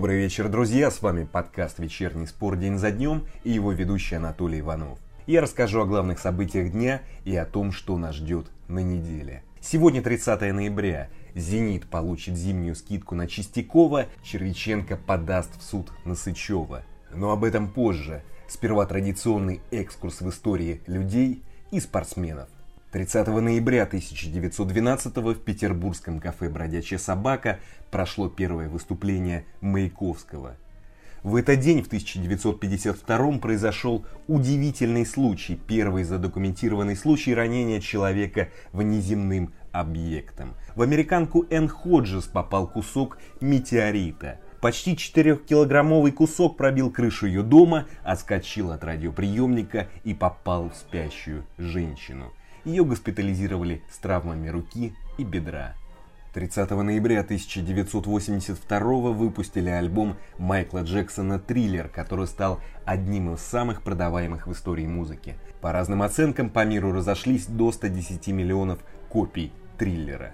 Добрый вечер, друзья! С вами подкаст «Вечерний спор день за днем» и его ведущий Анатолий Иванов. Я расскажу о главных событиях дня и о том, что нас ждет на неделе. Сегодня 30 ноября. «Зенит» получит зимнюю скидку на Чистякова, Червиченко подаст в суд на Сычева. Но об этом позже. Сперва традиционный экскурс в истории людей и спортсменов. 30 ноября 1912 в петербургском кафе «Бродячая собака» прошло первое выступление Маяковского. В этот день, в 1952 произошел удивительный случай, первый задокументированный случай ранения человека внеземным объектом. В американку Энн Ходжес попал кусок метеорита. Почти 4-килограммовый кусок пробил крышу ее дома, отскочил от радиоприемника и попал в спящую женщину. Ее госпитализировали с травмами руки и бедра. 30 ноября 1982 выпустили альбом Майкла Джексона «Триллер», который стал одним из самых продаваемых в истории музыки. По разным оценкам по миру разошлись до 110 миллионов копий «Триллера».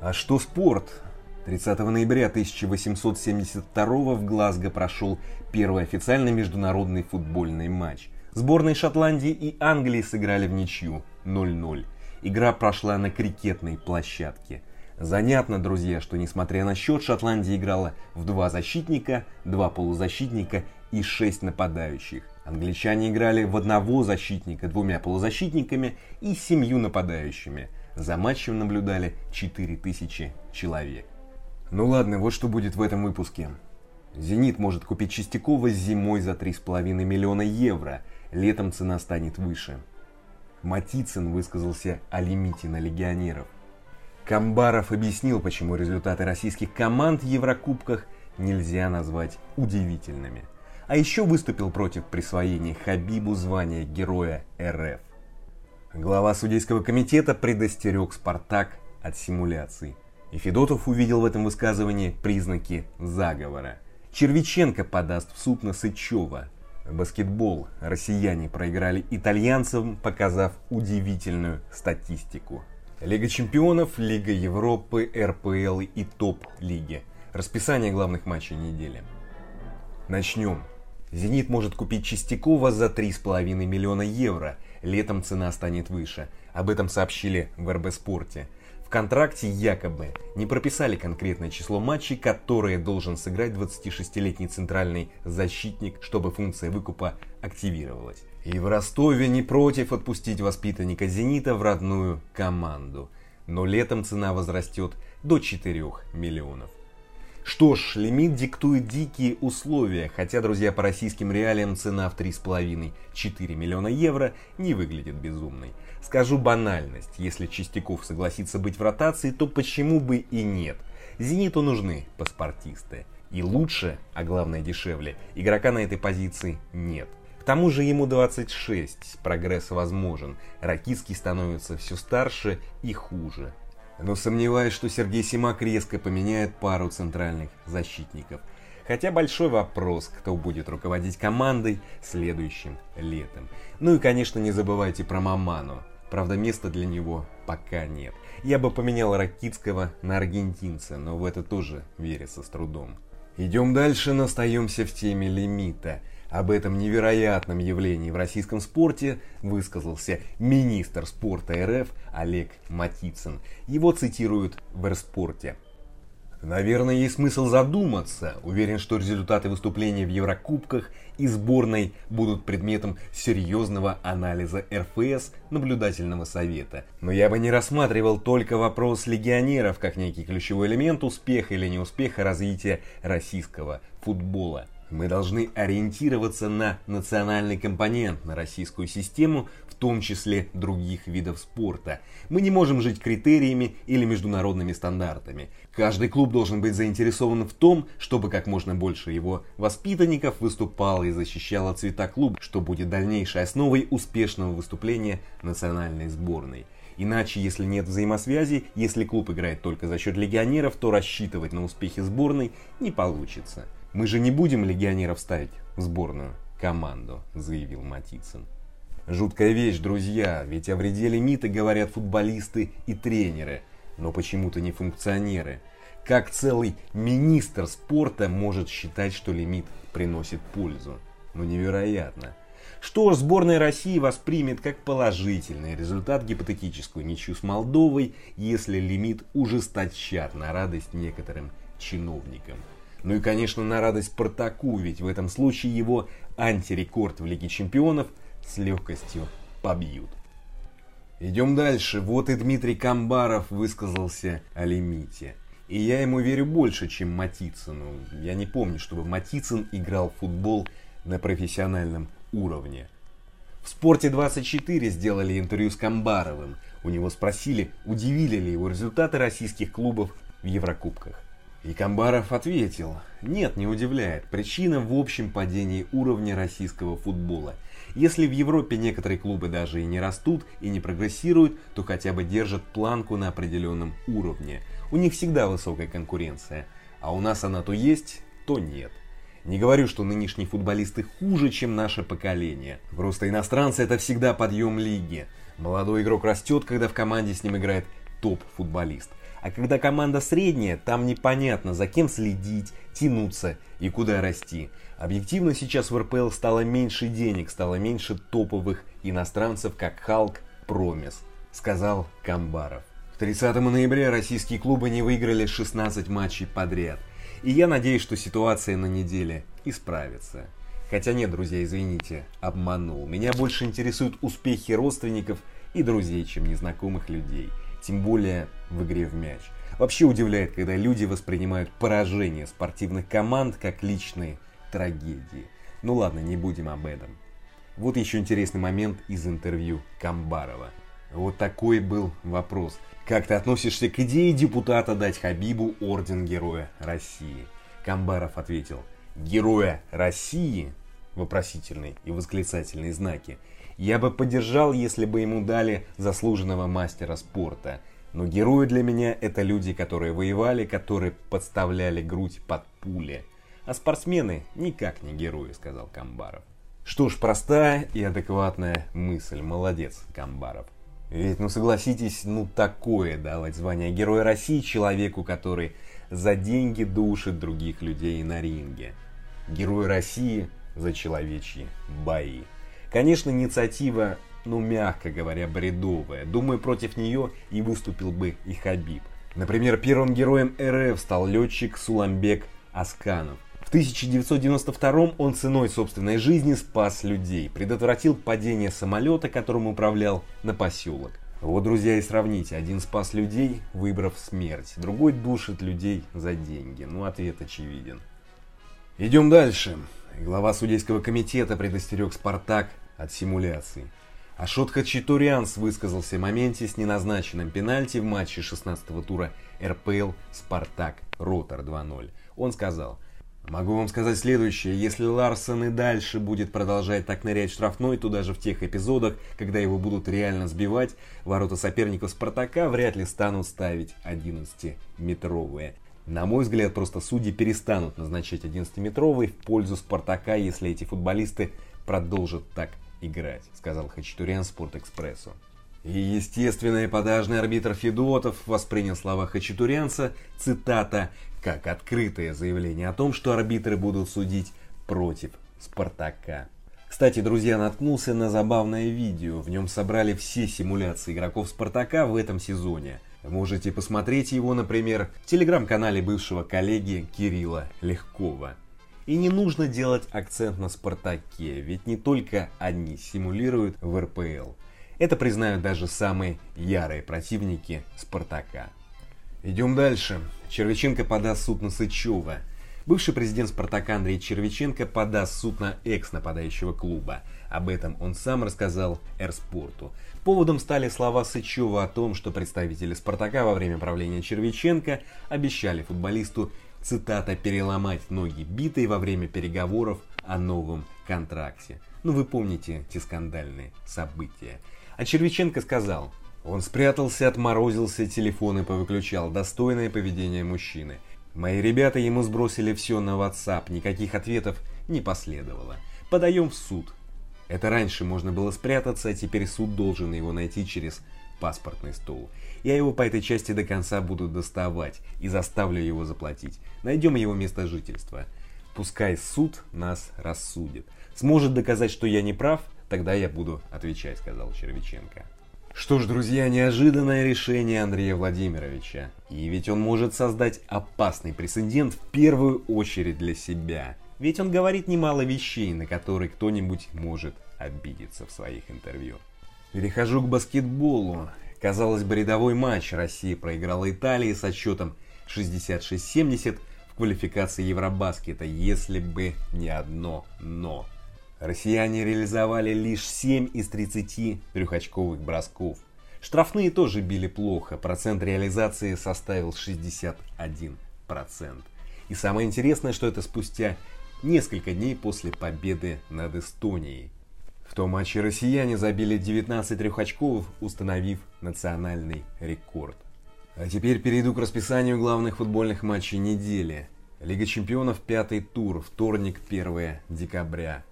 А что спорт? 30 ноября 1872 в Глазго прошел первый официальный международный футбольный матч. Сборные Шотландии и Англии сыграли в ничью 0-0. Игра прошла на крикетной площадке. Занятно, друзья, что несмотря на счет, Шотландия играла в два защитника, два полузащитника и шесть нападающих. Англичане играли в одного защитника, двумя полузащитниками и семью нападающими. За матчем наблюдали 4000 человек. Ну ладно, вот что будет в этом выпуске. «Зенит» может купить Чистякова зимой за 3,5 миллиона евро – летом цена станет выше. Матицын высказался о лимите на легионеров. Камбаров объяснил, почему результаты российских команд в Еврокубках нельзя назвать удивительными. А еще выступил против присвоения Хабибу звания Героя РФ. Глава судейского комитета предостерег «Спартак» от симуляций. И Федотов увидел в этом высказывании признаки заговора. Червиченко подаст в суд на Сычева – Баскетбол россияне проиграли итальянцам, показав удивительную статистику. Лига чемпионов, Лига Европы, РПЛ и топ-лиги. Расписание главных матчей недели. Начнем. «Зенит» может купить Чистякова за 3,5 миллиона евро. Летом цена станет выше. Об этом сообщили в РБ Спорте контракте якобы не прописали конкретное число матчей, которые должен сыграть 26-летний центральный защитник, чтобы функция выкупа активировалась. И в Ростове не против отпустить воспитанника «Зенита» в родную команду. Но летом цена возрастет до 4 миллионов. Что ж, лимит диктует дикие условия, хотя, друзья, по российским реалиям цена в 3,5-4 миллиона евро не выглядит безумной. Скажу банальность, если Чистяков согласится быть в ротации, то почему бы и нет? Зениту нужны паспортисты. И лучше, а главное дешевле, игрока на этой позиции нет. К тому же ему 26, прогресс возможен, Ракицкий становится все старше и хуже но сомневаюсь, что Сергей Симак резко поменяет пару центральных защитников. Хотя большой вопрос, кто будет руководить командой следующим летом. Ну и, конечно, не забывайте про Маману. Правда, места для него пока нет. Я бы поменял Ракитского на аргентинца, но в это тоже верится с трудом. Идем дальше, но в теме лимита – об этом невероятном явлении в российском спорте высказался министр спорта РФ Олег Матицын. Его цитируют в «Эрспорте». Наверное, есть смысл задуматься. Уверен, что результаты выступления в Еврокубках и сборной будут предметом серьезного анализа РФС наблюдательного совета. Но я бы не рассматривал только вопрос легионеров как некий ключевой элемент успеха или неуспеха развития российского футбола. Мы должны ориентироваться на национальный компонент, на российскую систему, в том числе других видов спорта. Мы не можем жить критериями или международными стандартами. Каждый клуб должен быть заинтересован в том, чтобы как можно больше его воспитанников выступало и защищало цвета клуба, что будет дальнейшей основой успешного выступления национальной сборной. Иначе, если нет взаимосвязи, если клуб играет только за счет легионеров, то рассчитывать на успехи сборной не получится. Мы же не будем легионеров ставить в сборную команду, заявил Матицын. Жуткая вещь, друзья, ведь о вреде лимита говорят футболисты и тренеры, но почему-то не функционеры. Как целый министр спорта может считать, что лимит приносит пользу? Ну невероятно. Что сборная России воспримет как положительный результат гипотетическую ничью с Молдовой, если лимит ужесточат на радость некоторым чиновникам. Ну и, конечно, на радость Спартаку, ведь в этом случае его антирекорд в Лиге Чемпионов с легкостью побьют. Идем дальше. Вот и Дмитрий Камбаров высказался о лимите. И я ему верю больше, чем Матицыну. Я не помню, чтобы Матицын играл в футбол на профессиональном уровне. В «Спорте 24» сделали интервью с Камбаровым. У него спросили, удивили ли его результаты российских клубов в Еврокубках. И Камбаров ответил, нет, не удивляет. Причина в общем падении уровня российского футбола. Если в Европе некоторые клубы даже и не растут и не прогрессируют, то хотя бы держат планку на определенном уровне. У них всегда высокая конкуренция. А у нас она то есть, то нет. Не говорю, что нынешние футболисты хуже, чем наше поколение. Просто иностранцы это всегда подъем лиги. Молодой игрок растет, когда в команде с ним играет топ-футболист. А когда команда средняя, там непонятно, за кем следить, тянуться и куда расти. Объективно сейчас в РПЛ стало меньше денег, стало меньше топовых иностранцев, как Халк, Промис, сказал Камбаров. К 30 ноября российские клубы не выиграли 16 матчей подряд. И я надеюсь, что ситуация на неделе исправится. Хотя нет, друзья, извините, обманул. Меня больше интересуют успехи родственников и друзей, чем незнакомых людей – тем более в игре в мяч. Вообще удивляет, когда люди воспринимают поражение спортивных команд как личные трагедии. Ну ладно, не будем об этом. Вот еще интересный момент из интервью Камбарова. Вот такой был вопрос. Как ты относишься к идее депутата дать Хабибу орден Героя России? Камбаров ответил, Героя России? Вопросительные и восклицательные знаки я бы поддержал, если бы ему дали заслуженного мастера спорта. Но герои для меня это люди, которые воевали, которые подставляли грудь под пули. А спортсмены никак не герои, сказал Камбаров. Что ж, простая и адекватная мысль. Молодец, Камбаров. Ведь, ну согласитесь, ну такое давать звание Героя России человеку, который за деньги душит других людей на ринге. Герой России за человечьи бои. Конечно, инициатива, ну мягко говоря, бредовая. Думаю, против нее и выступил бы и Хабиб. Например, первым героем РФ стал летчик Суламбек Асканов. В 1992 он ценой собственной жизни спас людей, предотвратил падение самолета, которым управлял, на поселок. Вот, друзья, и сравните. Один спас людей, выбрав смерть. Другой душит людей за деньги. Ну, ответ очевиден. Идем дальше. Глава судейского комитета предостерег «Спартак» от симуляций. Ашот Хачатурянс высказался в моменте с неназначенным пенальти в матче 16-го тура РПЛ «Спартак» Ротор 2-0. Он сказал, Могу вам сказать следующее. Если Ларсон и дальше будет продолжать так нырять в штрафной, то даже в тех эпизодах, когда его будут реально сбивать, ворота соперников Спартака вряд ли станут ставить 11-метровые. На мой взгляд, просто судьи перестанут назначать 11-метровые в пользу Спартака, если эти футболисты продолжат так играть, сказал Хачатурян Спортэкспрессу. И естественно, эподажный арбитр Федотов воспринял слова Хачатурянца, цитата, как открытое заявление о том, что арбитры будут судить против Спартака. Кстати, друзья, наткнулся на забавное видео. В нем собрали все симуляции игроков Спартака в этом сезоне. Можете посмотреть его, например, в телеграм-канале бывшего коллеги Кирилла Легкова. И не нужно делать акцент на Спартаке, ведь не только они симулируют в РПЛ. Это признают даже самые ярые противники Спартака. Идем дальше. Червяченко подаст суд на Сычева. Бывший президент Спартака Андрей Червяченко подаст суд на экс-нападающего клуба. Об этом он сам рассказал Эрспорту. Поводом стали слова Сычева о том, что представители Спартака во время правления Червяченко обещали футболисту цитата, переломать ноги битой во время переговоров о новом контракте. Ну вы помните те скандальные события. А Червиченко сказал, он спрятался, отморозился, телефоны повыключал. Достойное поведение мужчины. Мои ребята ему сбросили все на WhatsApp, никаких ответов не последовало. Подаем в суд. Это раньше можно было спрятаться, а теперь суд должен его найти через паспортный стол. Я его по этой части до конца буду доставать и заставлю его заплатить. Найдем его место жительства. Пускай суд нас рассудит. Сможет доказать, что я не прав, тогда я буду отвечать, сказал Червиченко. Что ж, друзья, неожиданное решение Андрея Владимировича. И ведь он может создать опасный прецедент в первую очередь для себя. Ведь он говорит немало вещей, на которые кто-нибудь может обидеться в своих интервью. Перехожу к баскетболу. Казалось бы, рядовой матч Россия проиграла Италии со счетом 66-70 в квалификации Евробаскета, если бы не одно «но». Россияне реализовали лишь 7 из 30 трехочковых бросков. Штрафные тоже били плохо, процент реализации составил 61%. И самое интересное, что это спустя несколько дней после победы над Эстонией. В том матче россияне забили 19 трехочковых, установив национальный рекорд. А теперь перейду к расписанию главных футбольных матчей недели. Лига чемпионов пятый тур, вторник 1 декабря.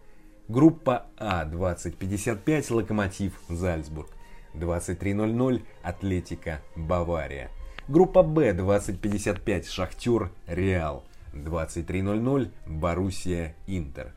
Группа А 2055 Локомотив Зальцбург. 23.00 Атлетика Бавария. Группа Б 2055 Шахтер Реал. 23.00 Боруссия Интер.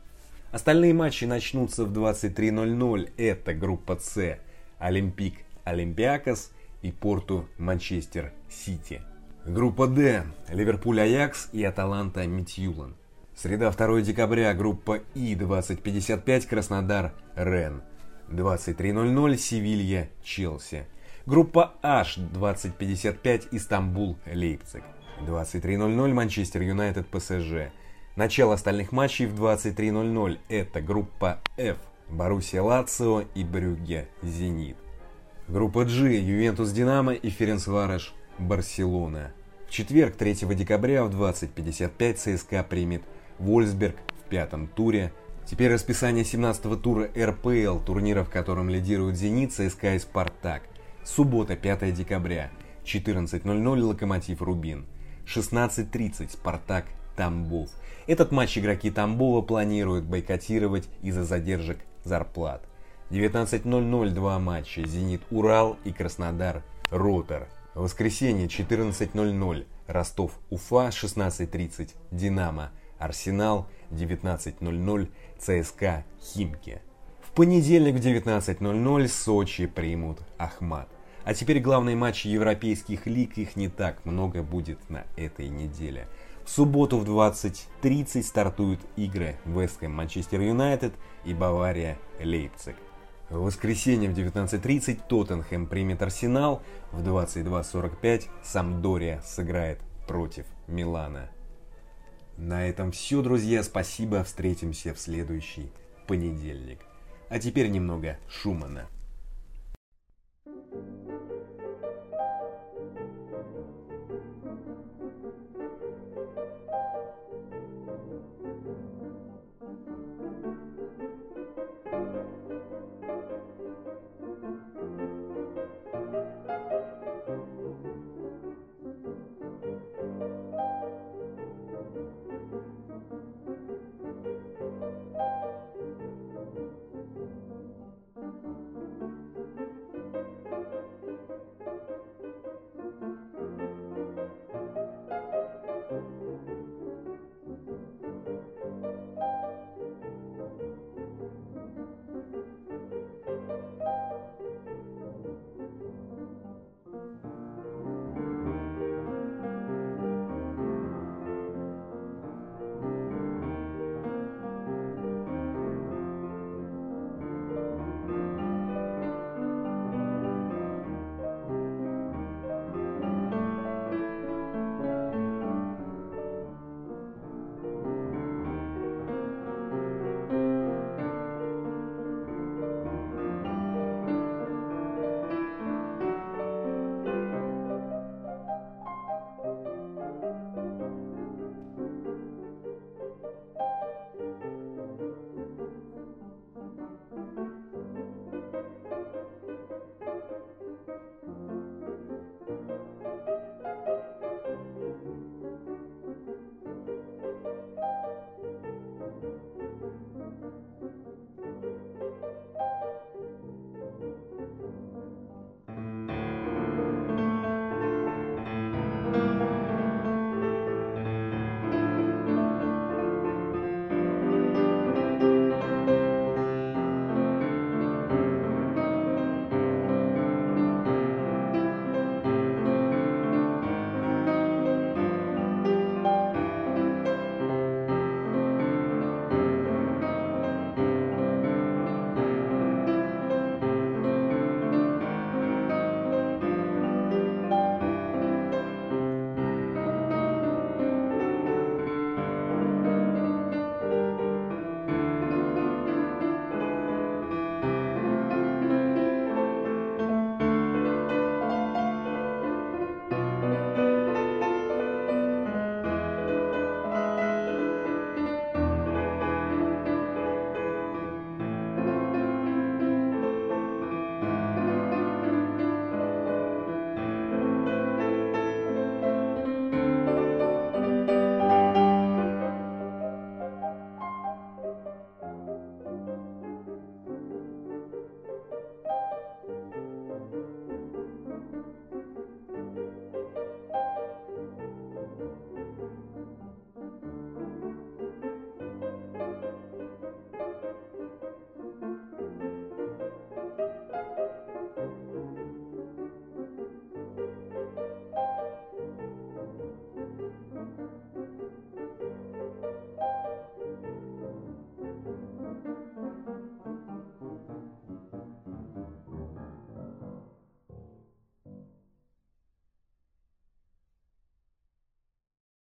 Остальные матчи начнутся в 23.00. Это группа С. Олимпик Олимпиакос и Порту Манчестер Сити. Группа Д. Ливерпуль Аякс и Аталанта Мидтьюлланн. Среда 2 декабря, группа Е 2055 Краснодар Рен. 23.00 Севилья Челси. Группа H 2055 Истанбул Лейпциг. 23.00 Манчестер Юнайтед ПСЖ. Начало остальных матчей в 23.00. Это группа F. Боруссия Лацио и Брюгге Зенит. Группа G. Ювентус Динамо и Ференцвареш Барселона. В четверг 3 декабря в 20.55 ЦСКА примет Вольсберг в пятом туре. Теперь расписание 17-го тура РПЛ, турнира, в котором лидируют «Зенит», ЦСКА и «Спартак». Суббота, 5 декабря, 14.00 «Локомотив Рубин», 16.30 «Спартак Тамбов». Этот матч игроки Тамбова планируют бойкотировать из-за задержек зарплат. 19.00 два матча «Зенит Урал» и «Краснодар Ротор». Воскресенье 14.00 Ростов-Уфа, 16.30 Динамо Арсенал 19.00, ЦСКА Химки. В понедельник в 19.00 Сочи примут Ахмат. А теперь главный матч европейских лиг, их не так много будет на этой неделе. В субботу в 20.30 стартуют игры Вест Хэм Манчестер Юнайтед и Бавария Лейпциг. В воскресенье в 19.30 Тоттенхэм примет Арсенал, в 22.45 Самдория сыграет против Милана. На этом все, друзья. Спасибо. Встретимся в следующий понедельник. А теперь немного Шумана.